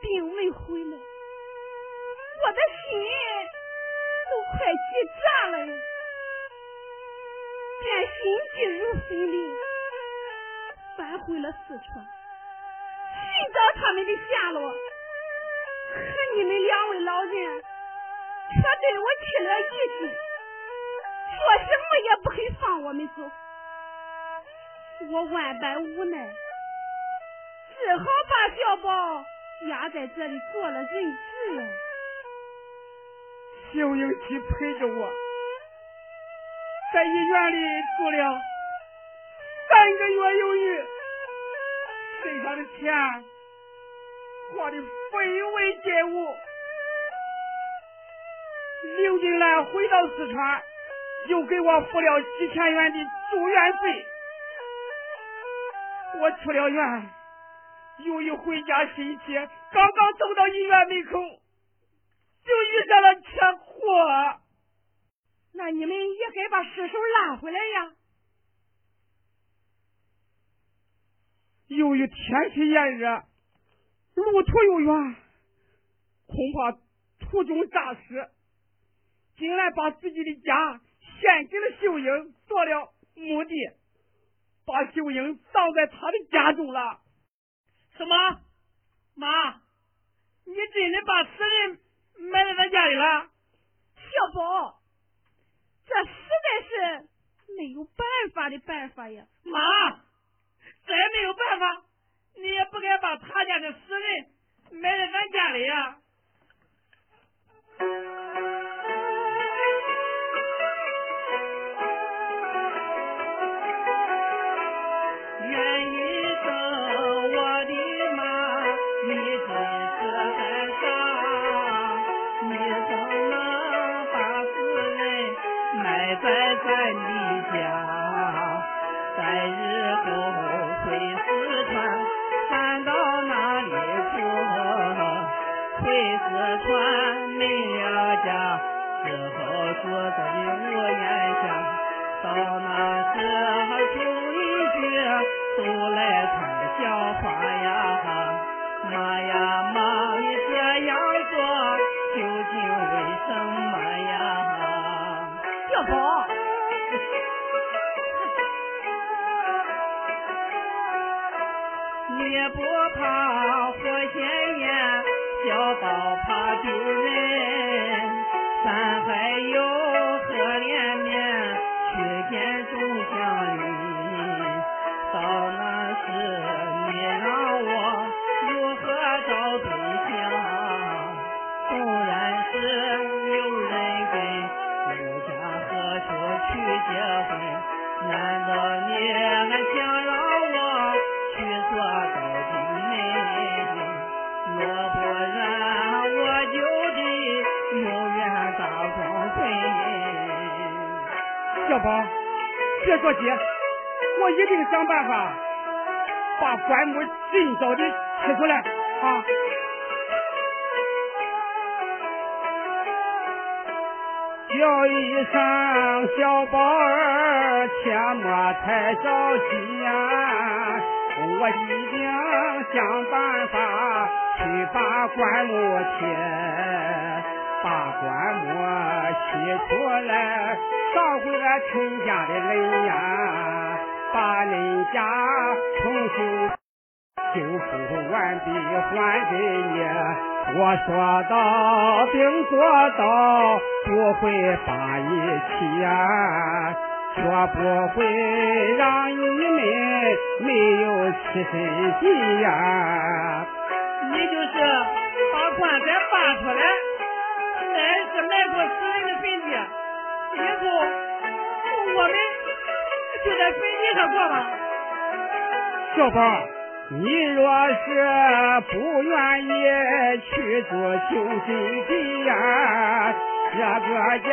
并没回来，我的心都快急炸了呀，便心急如焚的返回了四川，寻找他们的下落。可你们两位老人却对我起了疑心，说什么也不肯放我们走。我万般无奈，只好把小宝压在这里做了人质了。秀英妻陪着我，在医院里住了三个月有余，身上的钱花的分文皆无。刘金兰回到四川，又给我付了几千元的住院费。我出了院，又一回家心切，刚刚走到医院门口，就遇上了车祸。那你们也该把尸首拉回来呀！由于天气炎热，路途又远，恐怕途中诈尸，竟然把自己的家献给了秀英，做了墓地。把秀英葬在他的家中了。什么？妈，你真的把死人埋在咱家里了？小宝，这实在是没有办法的办法呀。妈，再没有办法，你也不该把他家的死人埋在咱家里呀。你呀家只好坐在屋檐下，到那时就一句都来看笑话呀！妈呀妈，你这样做究竟为什么呀？小宝，你不怕火眼炎？小宝怕丢人。没有。小宝别着急，我一定想办法把棺木尽早的取出来啊！叫一声小宝儿，切莫太着急呀，我一定想办法去把棺木切，把棺木取出来。找回俺陈家的人呀，把人家重新修复完毕还给你。我说到并做到，不会把你欺呀，绝不会让你们没有栖身地呀。你就是把棺材搬出来，以后我们就在坟地上过吧。小宝，你若是不愿意去做救心地呀，这个家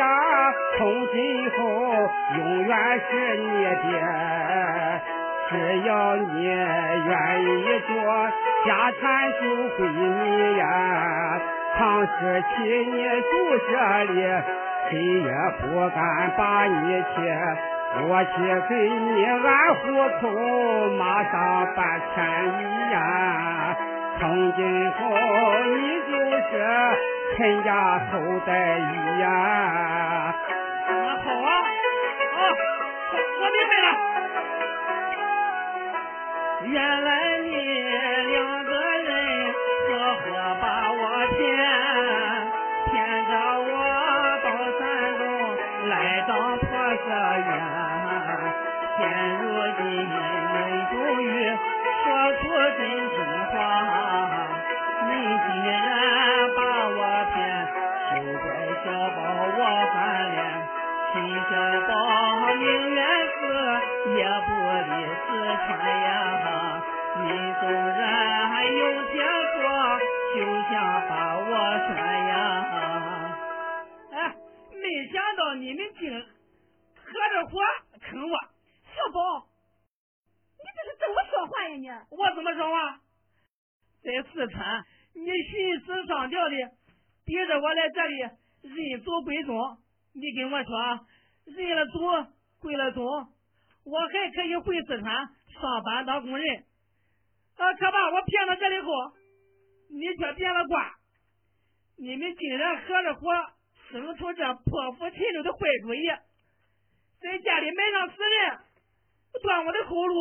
从今后永远是你的。只要你愿意做，家产就归你呀。长时期你住这里。谁也不敢把你切，我去给你安胡同，马上办迁移呀！从今后你就是陈家后代一呀。那好啊，好，我明白了。原来你现如今能终于说出真心话，你既然把我骗，休怪小宝我翻脸。秦小宝宁愿死，也不离四川呀！你纵然有铁说，就想把我拴呀！哎，没想到你们竟合着伙坑我！小宝，你这是怎么说话呀你？我怎么说话？在四川，你寻死上吊的，逼着我来这里认祖归宗。你跟我说，认了祖归了宗，我还可以回四川上班当工人。啊，可把我骗到这里后，你却变了卦。你们竟然合着伙生出这破釜沉舟的坏主意，在家里埋上死人，断我的后路，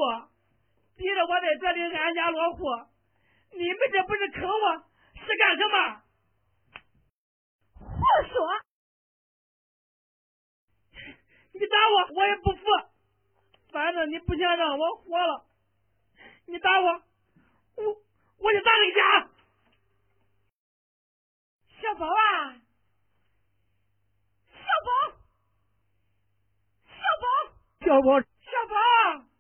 逼着我在这里安家落户。你们这不是坑我，是干什么？胡说！你打我，我也不服。反正你不想让我活了，你打我，我我就打你家。小宝啊，小宝，小宝，小宝，小宝。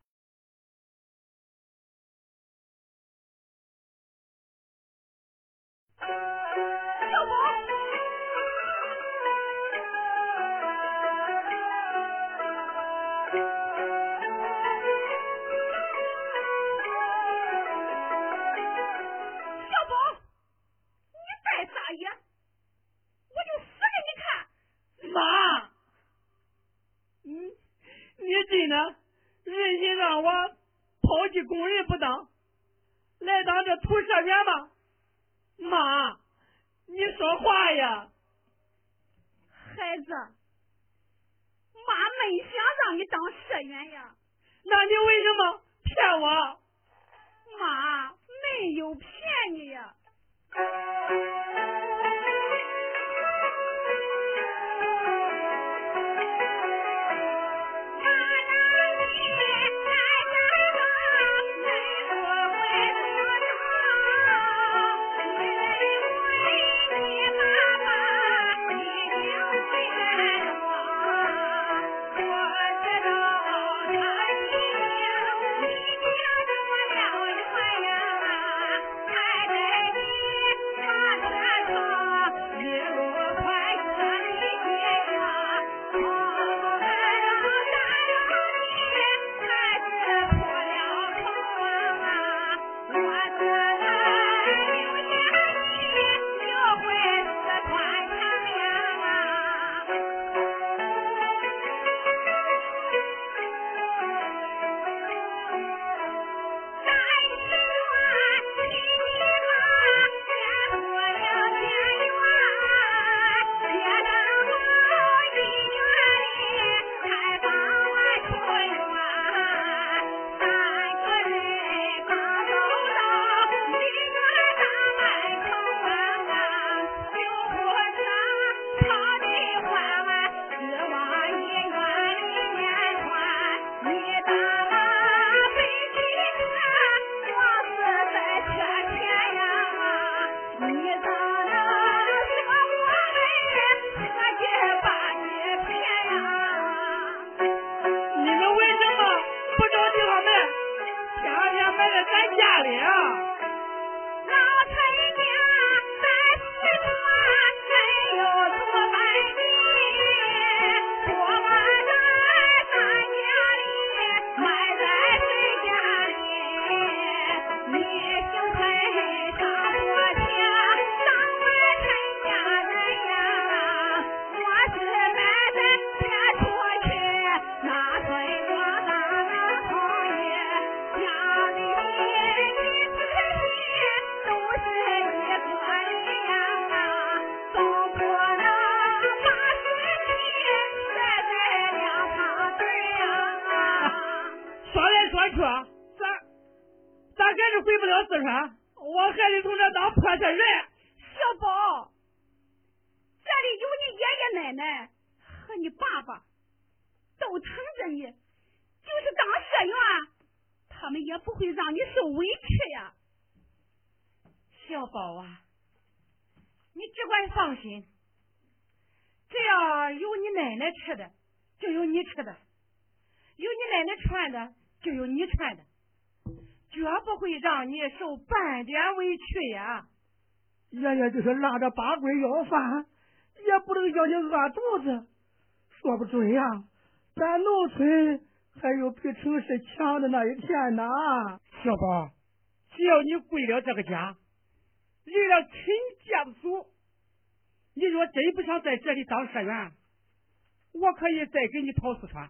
你，就是当社员，他们也不会让你受委屈呀。小宝啊，你只管放心，只要有你奶奶吃的，就有你吃的；有你奶奶穿的，就有你穿的，绝不会让你受半点委屈呀。爷爷就是拉着八棍要饭，也不能叫你饿肚子。说不准呀，咱农村还有比城市强的那一天呢。小宝，只要你归了这个家，离了亲家的祖，你若真不想在这里当社员，我可以再给你跑四川，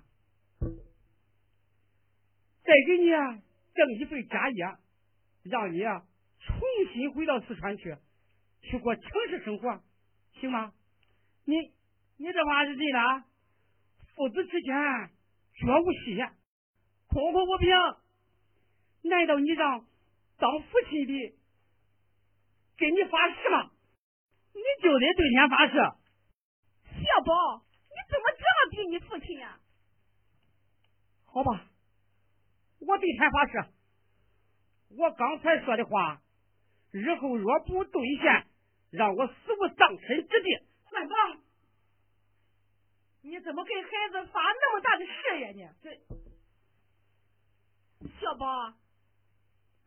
再给你啊挣一份家业，让你啊重新回到四川去。去过城市生活，行吗？你你这话是真的？父子之间绝无戏言，空口无凭。难道你让当父亲的跟你发誓吗？你就得对天发誓。小宝，你怎么这么逼你父亲呀？好吧，我对天发誓，我刚才说的话，日后若不兑现。让我死无葬身之地！你怎么给孩子发那么大的誓言呢？这小宝，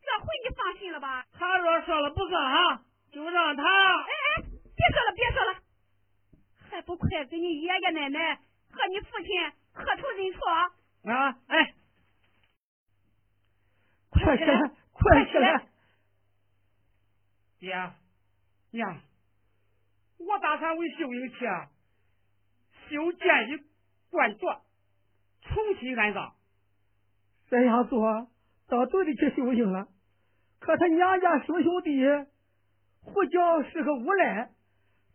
这回你放心了吧？他若说了不算啊，就让他……哎哎，别说了，别说了，还不快给你爷爷奶奶和你父亲磕头认错啊！哎，快起来，快起来，爹。娘，我打算为秀英去修建一棺椁，重新安葬。这样做倒对得起秀英了。可他娘家兄兄弟胡椒是个无赖，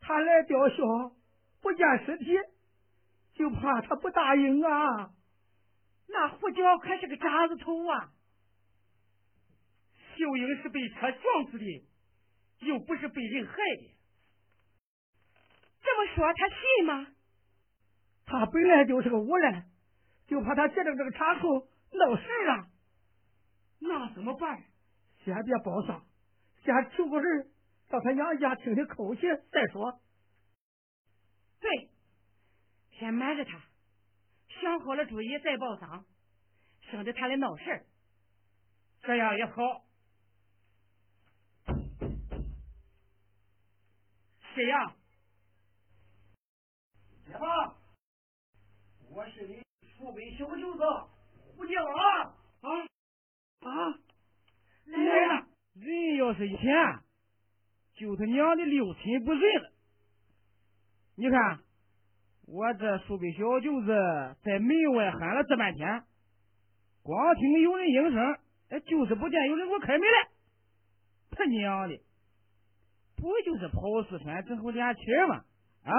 他来吊孝不见尸体，就怕他不答应啊。那胡椒可是个渣子头啊！秀英是被车撞死的。又不是被人害的，这么说他信吗？他本来就是个无赖，就怕他借着这个茬口闹事啊。那怎么办？先别报丧，先求个人到他娘家听听口气再说。对，先瞒着他，想好了主意再报丧，省得他来闹事这样也好。谁呀？爹妈，我是你父辈小舅子胡江啊啊啊！来了，人要是一钱，就他娘的六亲不认了。你看，我这叔辈小舅子在门外喊了这半天，光听有人应声，哎，就是不见有人给我开门来。他娘的！不就是跑四川挣口俩钱吗？啊，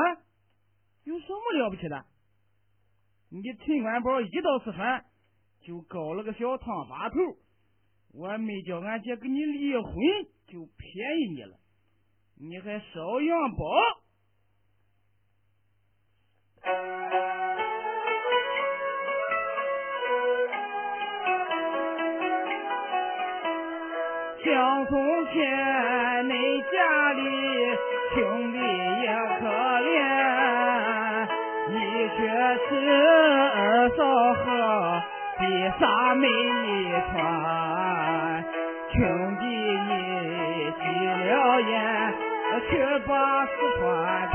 有什么了不起的？你陈官宝一到四川就搞了个小烫发头，我没叫俺姐跟你离婚就便宜你了，你还烧洋包？想从前，恁家里兄弟是二嫂和的三妹一串，兄弟你急了眼，去把四川跑，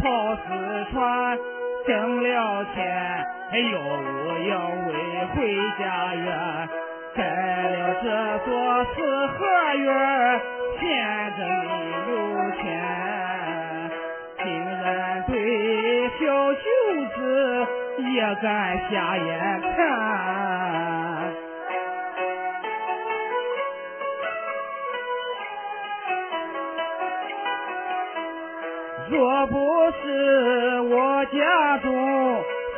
跑四川挣了钱，又要为回家园。盖了这座四合院，显得你有也敢瞎眼看。若不是我家中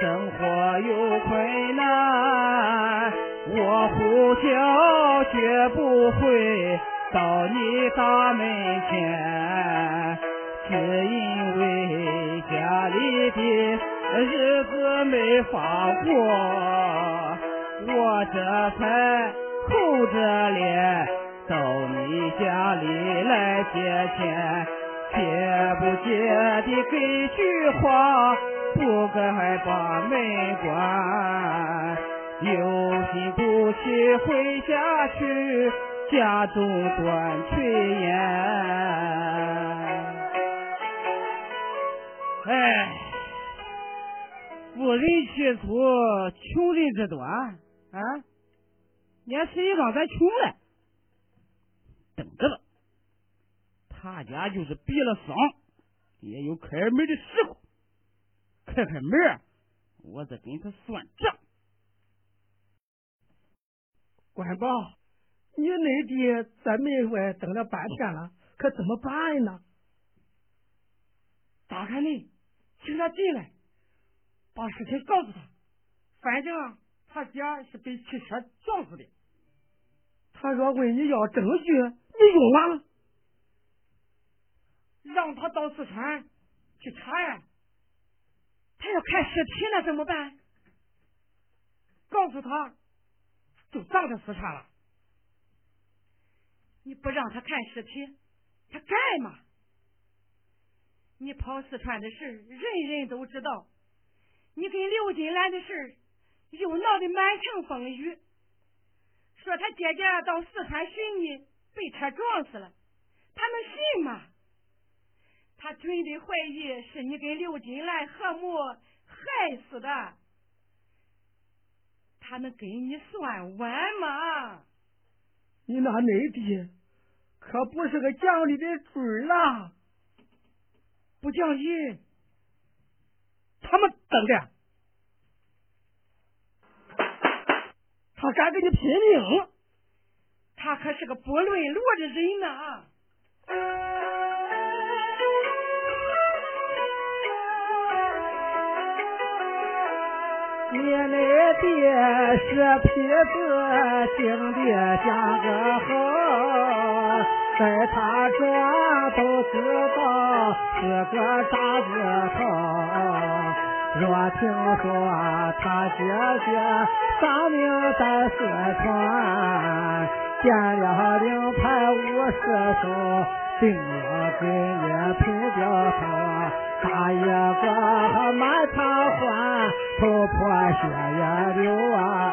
生活有困难。我呼叫绝不会到你大门前，只因为家里的日子没法过，我这才苦着脸到你家里来借钱，借不借的给句话，不该把门关。有心不去回家去，家中断炊烟。哎，富人去粗，穷人之短啊！伢谁让咱穷了？等着吧，他家就是闭了嗓，也有开门的时候。开开门，我再跟他算账。官宝，你那爹在门外等了半天了，可怎么办呢？打开门，请他进来，把事情告诉他。反正他家是被汽车撞死的。他若问你要证据，你用吗？让他到四川去查呀。他要看尸体，那怎么办？告诉他。就葬在四川了。你不让他看尸体，他干嘛？你跑四川的事，人人都知道。你跟刘金兰的事，又闹得满城风雨。说他姐姐到四川寻你，被车撞死了，他能信吗？他准得怀疑是你跟刘金兰和睦害死的。他能跟你算完吗？你那内弟可不是个讲理的主儿啦！不讲理，他们等的，他敢跟你拼命？他可是个不论路的人呐！你那爹是皮子经的像个好，在他家都知道是个渣子头。若听说他姐姐丧命在四川，见了令牌五十手，定我给你平掉头。他一个满堂欢，头破血也流啊！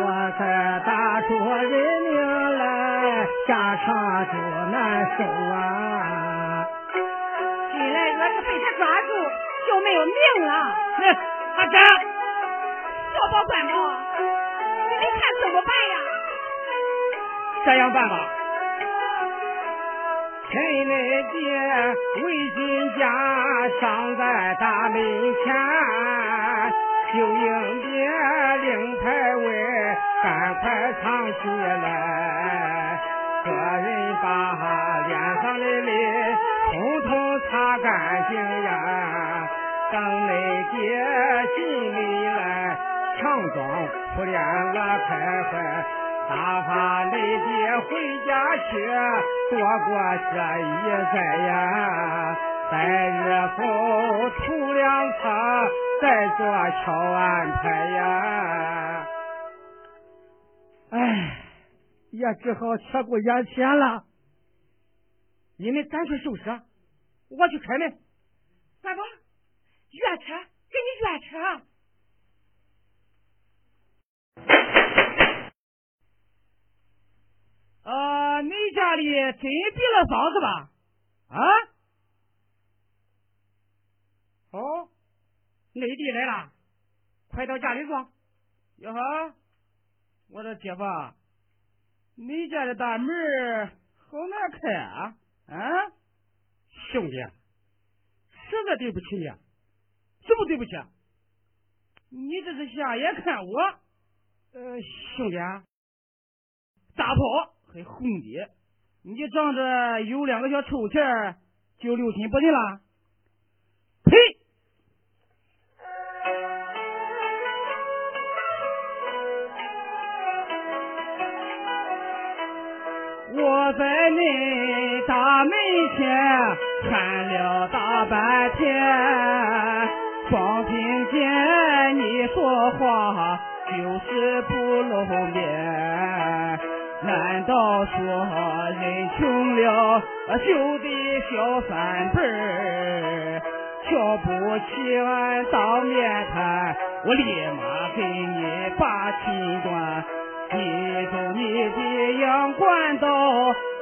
我在打出人命来，下场就难受啊！进来若是被他抓住，就没有命了。哼，他敢！小宝官宝，你们看怎么办呀？这样办吧。亲内爹为金家尚在大门前，就应别令牌位赶快藏起来。个人把脸上的泪统统擦干净呀，等内爹进里来，强装哭脸我开怀。打发你爹回家去，躲过这一灾呀！在日后出粮车，再做巧安排呀！哎，也只好且过眼前了。你们干脆收车，我去开门。大哥，越车，给你越车。啊，你家里真闭了房子吧？啊？哦，内地来了，快到家里坐。哟呵，我的姐夫，你家的大门好难开啊！啊，兄弟，实在对不起你，什么对不起？你这是瞎眼看我？呃，兄弟，大炮。还混的，你仗着有两个小臭钱就六亲不认了？在你大门前看了大半天，光听见你说话就是不露面。难道说人穷了就得小三辈儿？瞧不起俺当面谈，我立马给你把亲断。你走你的阳关道，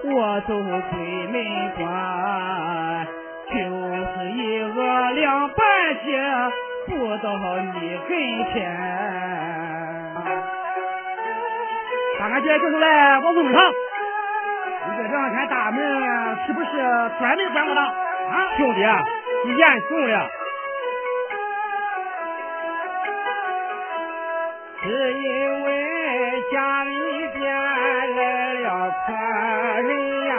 我走鬼门关，就是一个两半截，不到你跟前。大俺姐就是来往路上，你这两天大门是不是专门关过的？啊，兄弟，你眼熟了。只因家里边来了客人呀，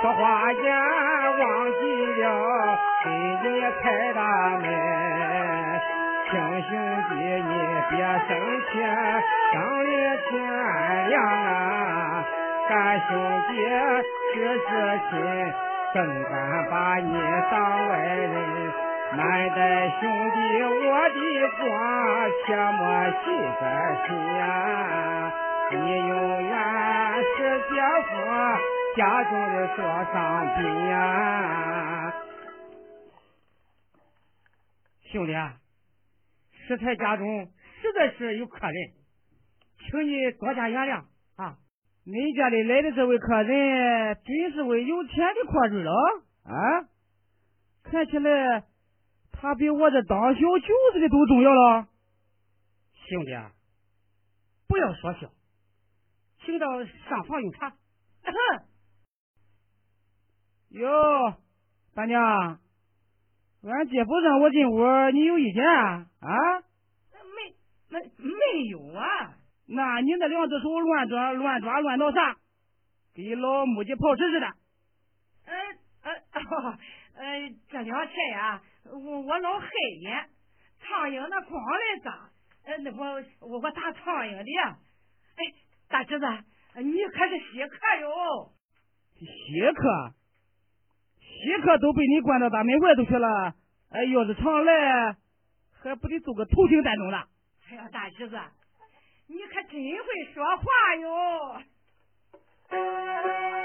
说话间忘记了给你开大门，亲兄弟你别生气，等你天亮啊，咱兄弟是知亲，怎敢把你当外人？难得兄弟，我的我切莫记在心呀！你永远是姐夫家中的座上宾呀！兄弟，石才家中实在是有客人，请你多加原谅啊！恁家里来的这位客人，真是位有钱的阔嘴了啊！看起来。他比我这当小舅子的都重要了，兄弟，不要说笑，请到上房用茶。哟，大娘，俺姐夫让我进屋，你有意见啊？啊没没没有啊？那你那两只手乱抓乱抓乱挠啥？跟老母鸡刨食似的。嗯嗯，呃，这两天呀。我我老害眼，苍蝇那光来扎，呃，那我我我打苍蝇的。哎，大侄子，你可是稀客哟！稀客，稀客都被你关到大门外头去了。哎，要是常来，还不得做个头顶担中的？哎呀，大侄子，你可真会说话哟！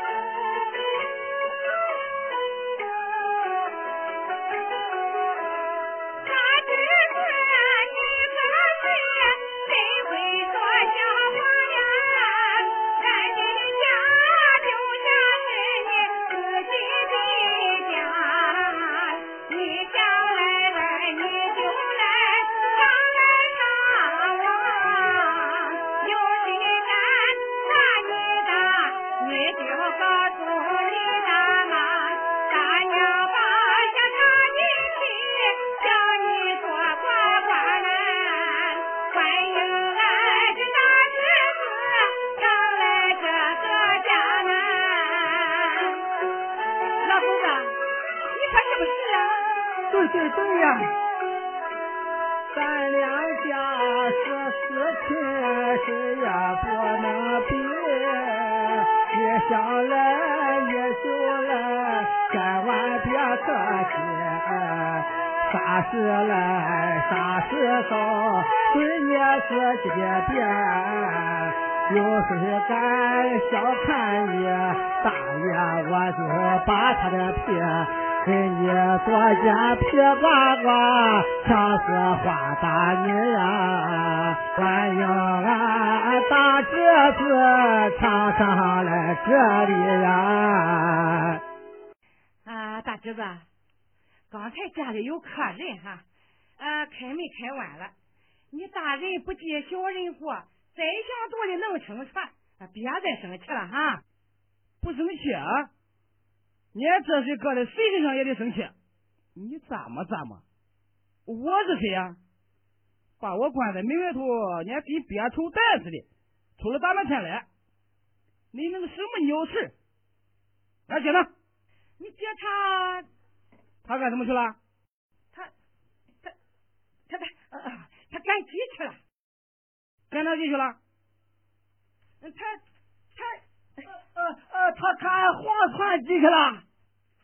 半夜，大爷我就把他的皮给你做件皮褂褂，上是花大妮呀、啊，欢迎俺大侄子常常来这里呀、啊。啊，大侄子，刚才家里有客人哈，呃、啊，开门开晚了，你大人不计小人过，宰相肚里弄清船。是搁在谁身上也得生气，你怎么怎么？我是谁呀？把我关在门外头，你还跟憋臭蛋似的，出了大半天来，你那个什么鸟事？俺姐呢？你姐他他干什么去了？他他他他他赶集去了，赶哪集去了？他他呃呃，他。看黄船记去了。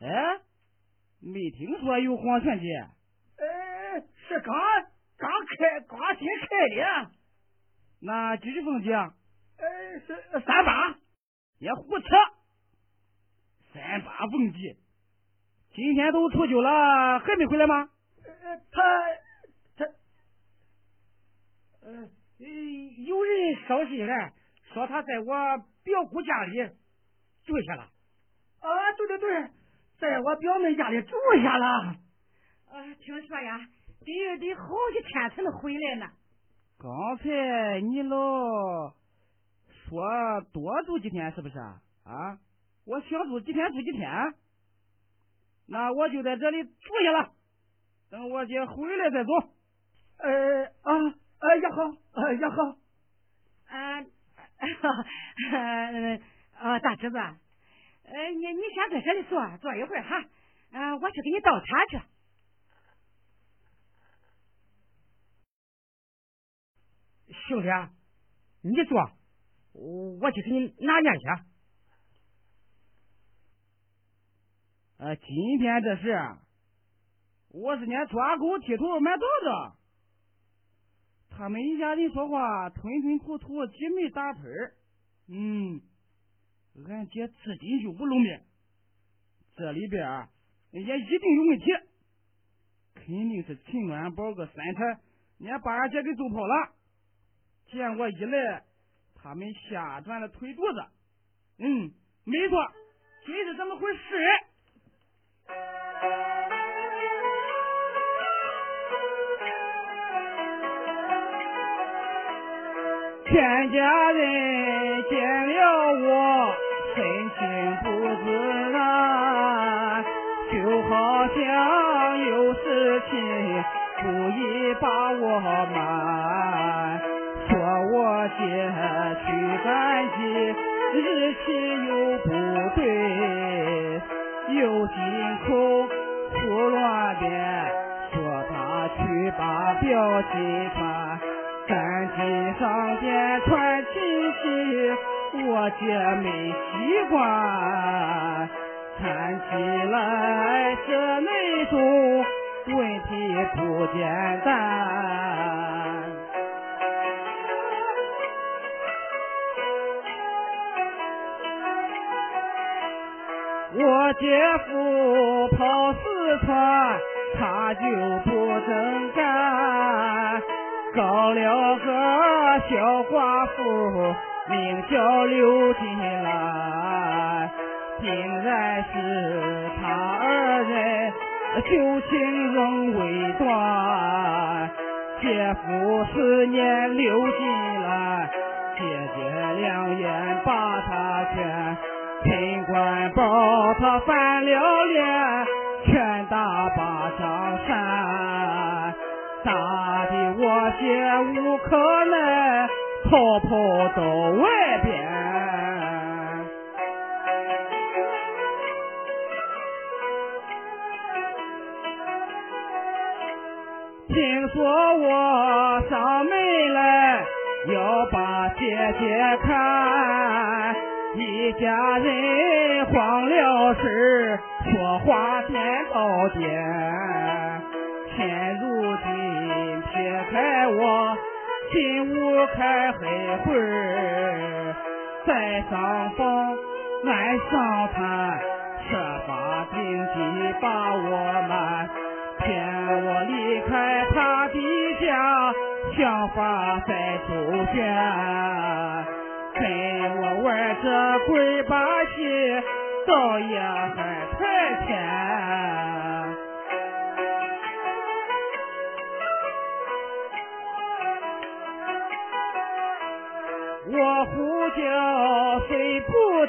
哎，没听说有黄泉记。呃，是刚刚开，刚新开的。那几凤姐？呃，是三八。别胡扯！三八凤姐，今天都初九了，还没回来吗？呃，他他，呃，有人捎信来，说他在我表姑家里住下了。啊，对对对，在我表妹家里住下了。啊，听说呀，得得好几天才能回来呢。刚才你老。说多住几天是不是啊？啊，我想住几天住几天，那我就在这里住下了，等我姐回来再走。呃啊呃也好呃也好。啊呃啊 大侄子，呃你你先在这里坐坐一会儿哈，嗯我去给你倒茶去。兄弟，你坐。我去给你拿念去。呃，今天这事，我是念抓狗剃头买豆子，他们一家人说话吞吞吐吐，挤眉打喷。嗯，俺姐至今就不露面，这里边也一定有问题，肯定是秦官宝个三台，也把俺姐给揍跑了。见我一来。他们瞎转了腿肚子，嗯，没错，就是这么回事。全家人见了我，神情？不自然，就好像有事情故意把我瞒。说我姐去赶集，日期又不对，又心口胡乱编，说他去把表亲传，赶集上边传亲戚，我姐没习惯，看起来这内种问题不简单。我姐夫跑四川，他就不正干，搞了个小寡妇，名叫刘金兰，定然是他二人旧情仍未断。姐夫思念刘金兰，姐姐两眼把他劝。陈官保他翻了脸，拳打把掌姐无可奈，逃跑到外边。听说我上门来，要把姐姐看。一家人慌了神，说话颠倒颠。开黑会儿，在上房来上谈，设法定计把我瞒，骗我离开他的家，想法再周旋。跟我玩这鬼把戏，倒也还太甜。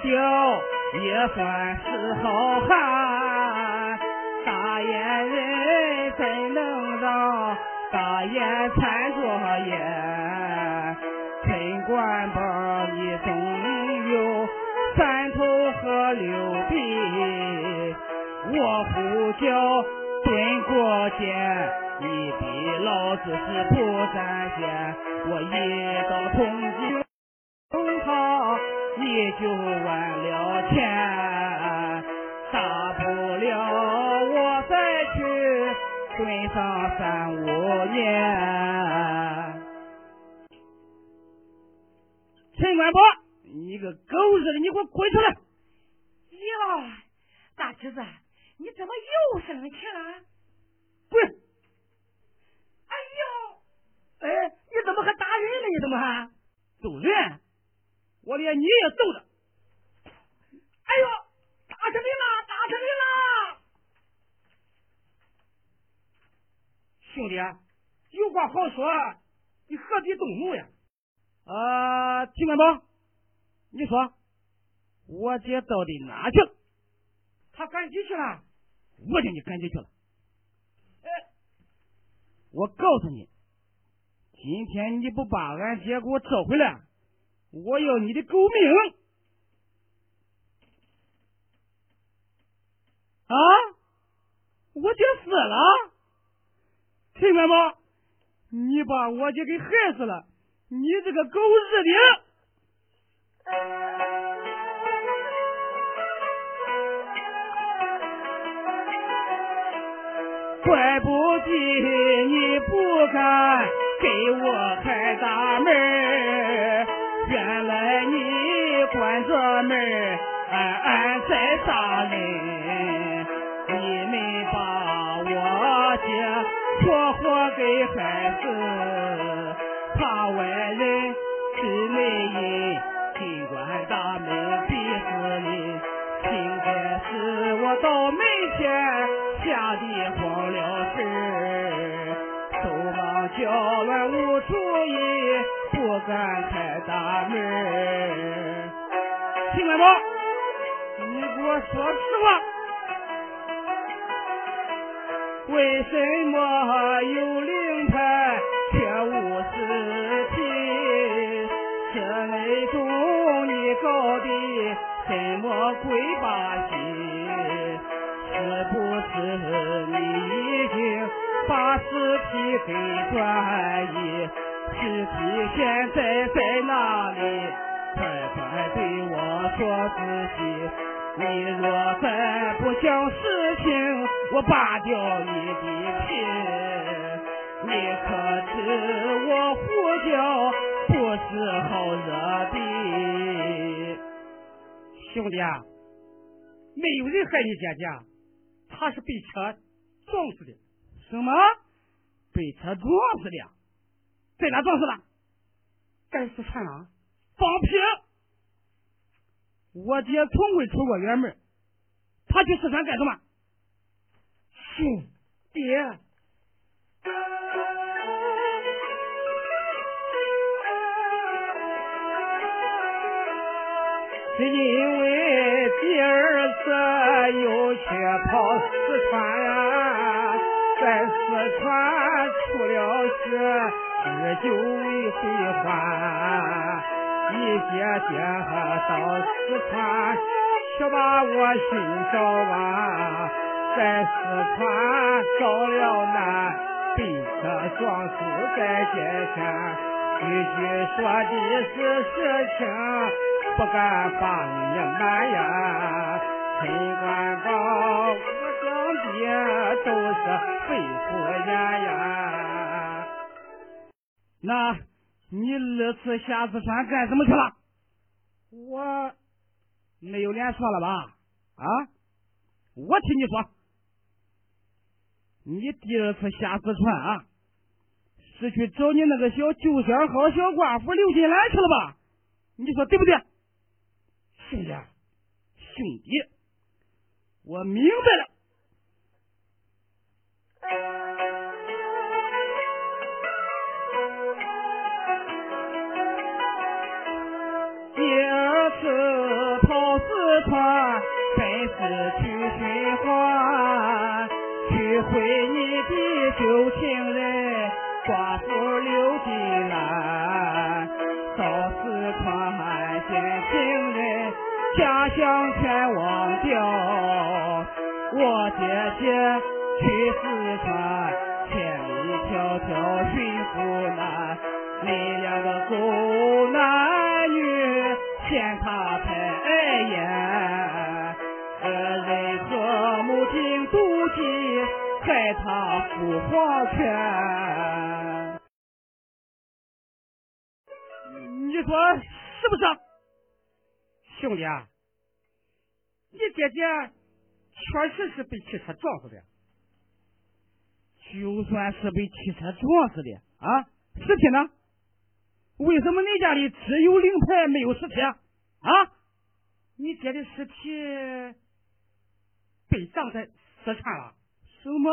不掉，也算是好汉。大眼人怎能让大眼缠着眼？陈官宝。你总有三头和六臂，我呼叫蹲过肩，你的老子是不沾线，我一刀捅进头，也就完了钱大不了我再去蹲上三五年。陈官宝你个狗日的你给我滚出来。呀大侄子你怎么又生气了？滚哎呦哎你怎么还打人呢你怎么还？揍人我连你也揍了！哎呦，打死你了！打死你了！兄弟，有话好说，你何必动怒呀？啊，秦官宝，你说我姐到底哪去了？他赶集去了。我叫你赶集去了。哎，我告诉你，今天你不把俺姐给我找回来，我要你的狗命！啊，我姐死了，陈官宝，你把我姐给害死了！你这个狗日的！怪不得你不敢给我开大门，门俺俺在杀人，你们把我姐活活给害死。怕外人是内应，尽管大门逼死你，今天是我到门前吓得慌了神，手忙脚乱无主意，不敢开大门。说实话，为什么有灵牌？却无实体，这内中你搞的什么鬼把戏？是不是你已经把尸体给转移？尸体现在在哪里？快快对我说仔细！你若再不讲实情，我拔掉你的皮！你可知我胡椒不是好惹的，兄弟啊，没有人害你姐姐，她是被车撞死的。什么？被车撞死的？在哪撞死的？在四川啊！放屁！我爹从未出过远门，他去四川干什么？兄弟。是因为第二次又去跑四川呀，在四川出了事，日久未回还。一姐姐到四川去把我寻找啊，在四川找了难，被车撞死在街前，句句说的是实情。不敢把你瞒呀，陈官宝，我讲的都是肺腑言呀。那你二次下四川干什么去了？我没有脸说了吧？啊，我听你说，你第二次下四川啊，是去找你那个小旧相好小寡妇刘金兰去了吧？你说对不对？兄弟，兄弟，我明白了。回忆的旧情人寡妇刘金兰，到四川见情人。家乡兄弟，你姐姐确实是被汽车撞死的。就算是被汽车撞死的啊，尸体呢？为什么你家里只有灵牌没有尸体啊？你姐的尸体被葬在四川了？什么？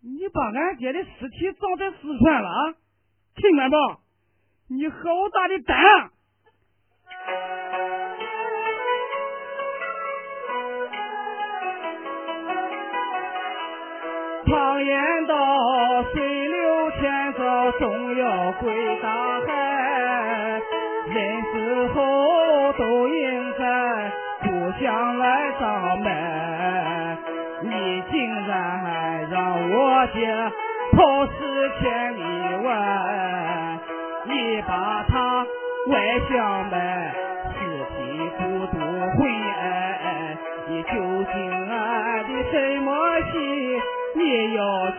你把俺姐的尸体葬在四川了啊？秦元宝，你好大的胆！啊常言道，水流千兆，终要归大海。人死后都应该互相来账门。你竟然让我姐抛尸千里外，你把她外乡埋，心？你